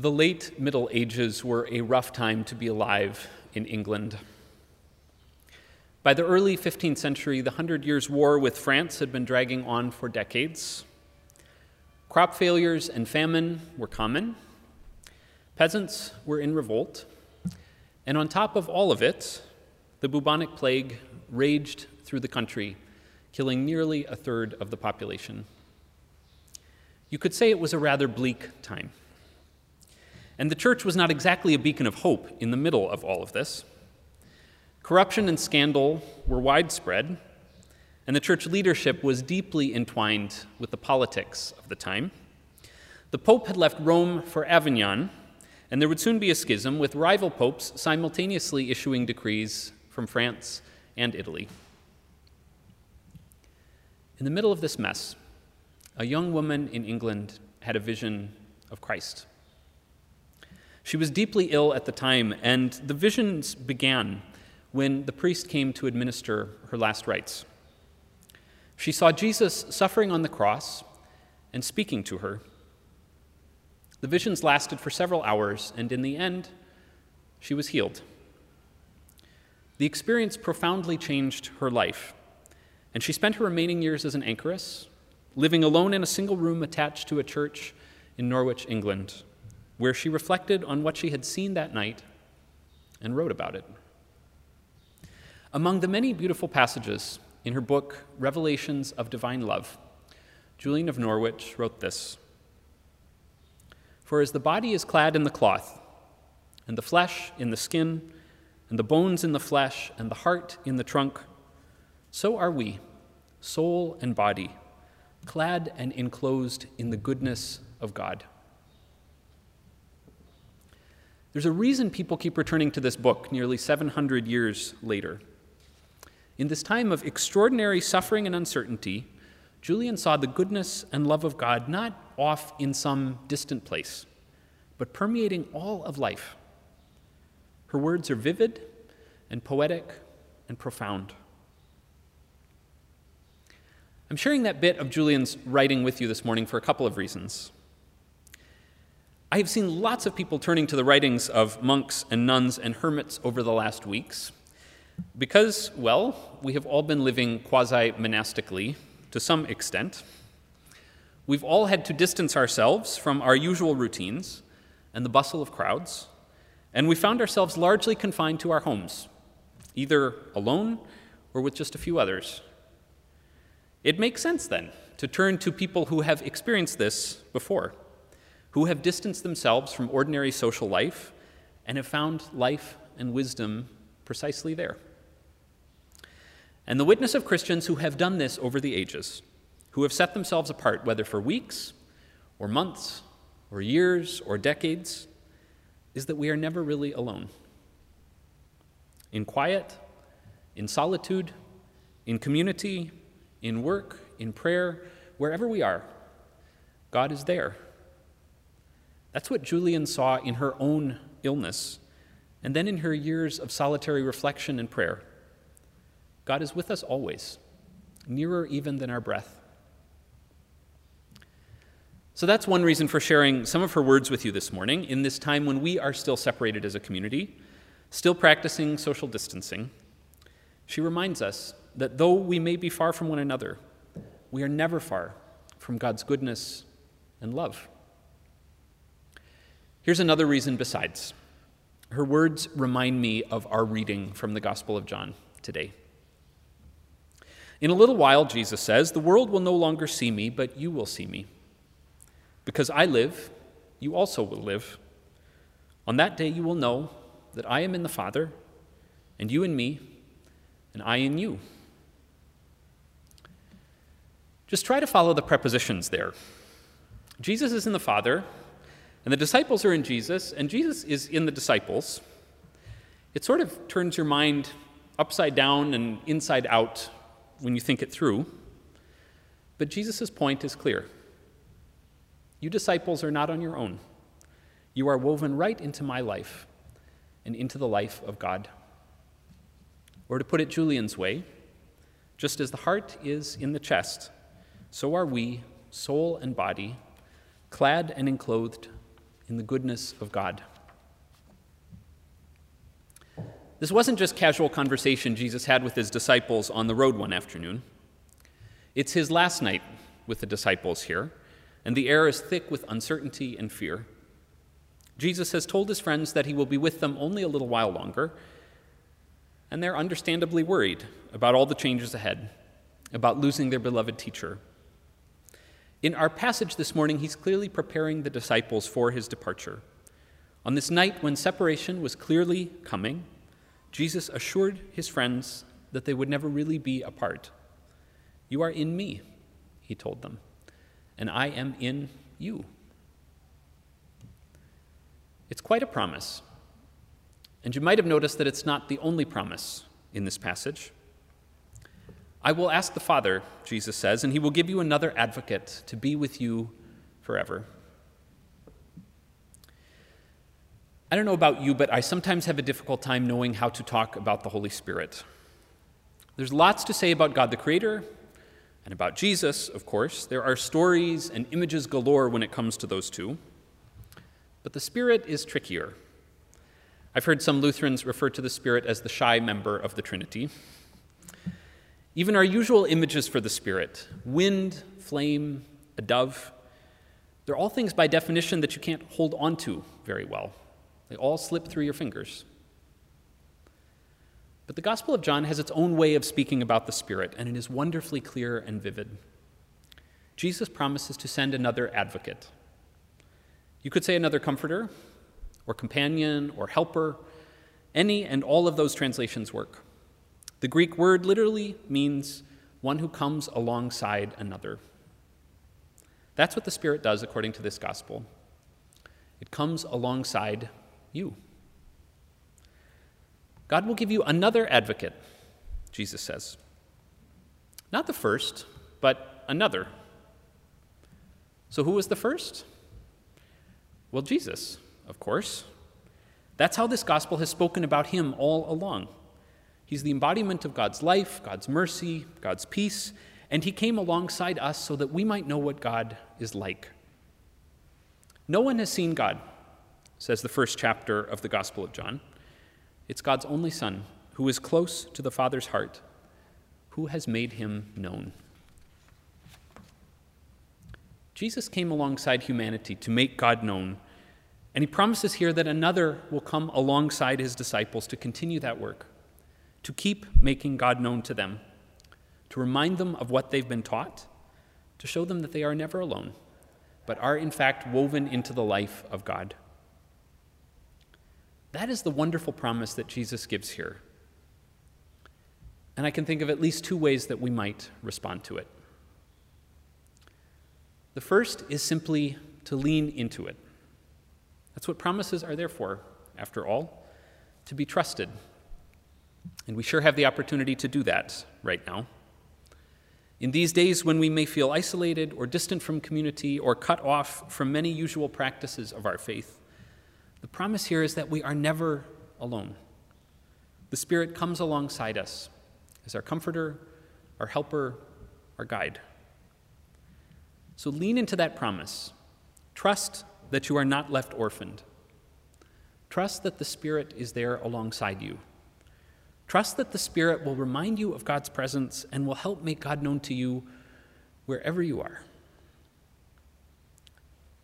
The late Middle Ages were a rough time to be alive in England. By the early 15th century, the Hundred Years' War with France had been dragging on for decades. Crop failures and famine were common. Peasants were in revolt. And on top of all of it, the bubonic plague raged through the country, killing nearly a third of the population. You could say it was a rather bleak time. And the church was not exactly a beacon of hope in the middle of all of this. Corruption and scandal were widespread, and the church leadership was deeply entwined with the politics of the time. The Pope had left Rome for Avignon, and there would soon be a schism with rival popes simultaneously issuing decrees from France and Italy. In the middle of this mess, a young woman in England had a vision of Christ. She was deeply ill at the time, and the visions began when the priest came to administer her last rites. She saw Jesus suffering on the cross and speaking to her. The visions lasted for several hours, and in the end, she was healed. The experience profoundly changed her life, and she spent her remaining years as an anchoress, living alone in a single room attached to a church in Norwich, England, where she reflected on what she had seen that night and wrote about it. Among the many beautiful passages in her book, Revelations of Divine Love, Julian of Norwich wrote this For as the body is clad in the cloth, and the flesh in the skin, and the bones in the flesh, and the heart in the trunk, so are we, soul and body, clad and enclosed in the goodness of God. There's a reason people keep returning to this book nearly 700 years later. In this time of extraordinary suffering and uncertainty, Julian saw the goodness and love of God not off in some distant place, but permeating all of life. Her words are vivid and poetic and profound. I'm sharing that bit of Julian's writing with you this morning for a couple of reasons. I have seen lots of people turning to the writings of monks and nuns and hermits over the last weeks because, well, we have all been living quasi monastically to some extent. We've all had to distance ourselves from our usual routines and the bustle of crowds, and we found ourselves largely confined to our homes, either alone or with just a few others. It makes sense then to turn to people who have experienced this before who have distanced themselves from ordinary social life and have found life and wisdom precisely there. And the witness of Christians who have done this over the ages, who have set themselves apart, whether for weeks or months or years or decades, is that we are never really alone. In quiet, in solitude, in community, in work, in prayer, wherever we are, God is there that's what Julian saw in her own illness, and then in her years of solitary reflection and prayer. God is with us always, nearer even than our breath. So that's one reason for sharing some of her words with you this morning in this time when we are still separated as a community, still practicing social distancing. She reminds us that though we may be far from one another, we are never far from God's goodness and love. Here's another reason besides. Her words remind me of our reading from the Gospel of John today. In a little while, Jesus says, The world will no longer see me, but you will see me. Because I live, you also will live. On that day, you will know that I am in the Father, and you in me, and I in you. Just try to follow the prepositions there. Jesus is in the Father, and the disciples are in Jesus, and Jesus is in the disciples. It sort of turns your mind upside down and inside out when you think it through. But Jesus' point is clear. You disciples are not on your own. You are woven right into my life and into the life of God. Or to put it Julian's way, just as the heart is in the chest, so are we, soul and body, clad and enclothed in the goodness of God. This wasn't just casual conversation Jesus had with his disciples on the road one afternoon. It's his last night with the disciples here, and the air is thick with uncertainty and fear. Jesus has told his friends that he will be with them only a little while longer, and they're understandably worried about all the changes ahead, about losing their beloved teacher. In our passage this morning, he's clearly preparing the disciples for his departure. On this night when separation was clearly coming, Jesus assured his friends that they would never really be apart. You are in me, he told them, and I am in you. It's quite a promise. And you might have noticed that it's not the only promise in this passage. I will ask the Father, Jesus says, and he will give you another advocate to be with you forever. I don't know about you, but I sometimes have a difficult time knowing how to talk about the Holy Spirit. There's lots to say about God the Creator and about Jesus, of course. There are stories and images galore when it comes to those two. But the Spirit is trickier. I've heard some Lutherans refer to the Spirit as the shy member of the Trinity. Even our usual images for the Spirit wind, flame, a dove they're all things by definition that you can't hold onto very well. They all slip through your fingers. But the Gospel of John has its own way of speaking about the Spirit, and it is wonderfully clear and vivid. Jesus promises to send another advocate. You could say another comforter, or companion, or helper. Any and all of those translations work. The Greek word literally means one who comes alongside another. That's what the Spirit does according to this gospel. It comes alongside you. God will give you another advocate, Jesus says. Not the first, but another. So, who was the first? Well, Jesus, of course. That's how this gospel has spoken about him all along. He's the embodiment of God's life, God's mercy, God's peace, and he came alongside us so that we might know what God is like. No one has seen God, says the first chapter of the Gospel of John. It's God's only Son, who is close to the Father's heart, who has made him known. Jesus came alongside humanity to make God known, and he promises here that another will come alongside his disciples to continue that work, to keep making God known to them, to remind them of what they've been taught, to show them that they are never alone, but are in fact woven into the life of God. That is the wonderful promise that Jesus gives here. And I can think of at least two ways that we might respond to it. The first is simply to lean into it. That's what promises are there for, after all, to be trusted. And we sure have the opportunity to do that right now. In these days when we may feel isolated or distant from community or cut off from many usual practices of our faith, the promise here is that we are never alone. The Spirit comes alongside us as our comforter, our helper, our guide. So lean into that promise. Trust that you are not left orphaned. Trust that the Spirit is there alongside you. Trust that the Spirit will remind you of God's presence and will help make God known to you wherever you are.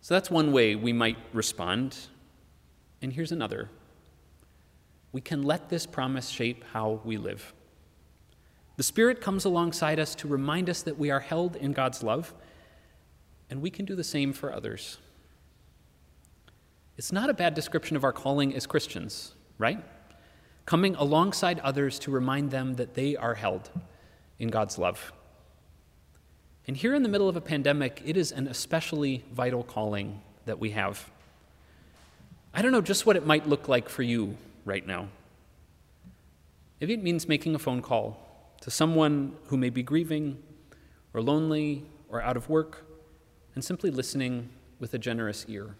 So that's one way we might respond and here's another we can let this promise shape how we live. The Spirit comes alongside us to remind us that we are held in God's love, and we can do the same for others. It's not a bad description of our calling as Christians, right? Coming alongside others to remind them that they are held in God's love. And here in the middle of a pandemic, it is an especially vital calling that we have. I don't know just what it might look like for you right now. Maybe it means making a phone call to someone who may be grieving or lonely or out of work and simply listening with a generous ear.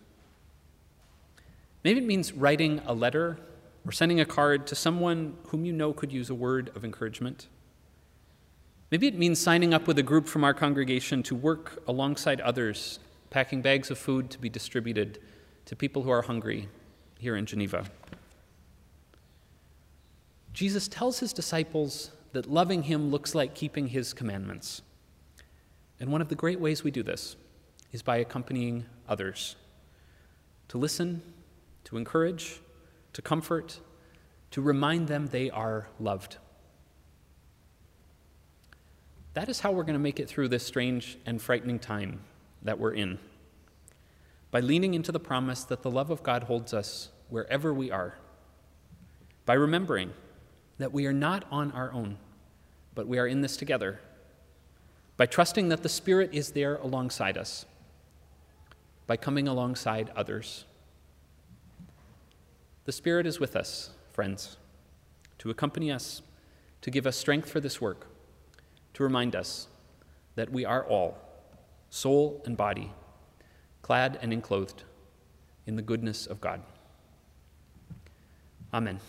Maybe it means writing a letter or sending a card to someone whom you know could use a word of encouragement. Maybe it means signing up with a group from our congregation to work alongside others, packing bags of food to be distributed to people who are hungry here in Geneva. Jesus tells his disciples that loving him looks like keeping his commandments. And one of the great ways we do this is by accompanying others to listen, to encourage, to comfort, to remind them they are loved. That is how we're going to make it through this strange and frightening time that we're in. By leaning into the promise that the love of God holds us wherever we are. By remembering that we are not on our own, but we are in this together. By trusting that the Spirit is there alongside us. By coming alongside others. The Spirit is with us, friends, to accompany us, to give us strength for this work to remind us that we are all, soul and body, clad and enclothed in the goodness of God. Amen.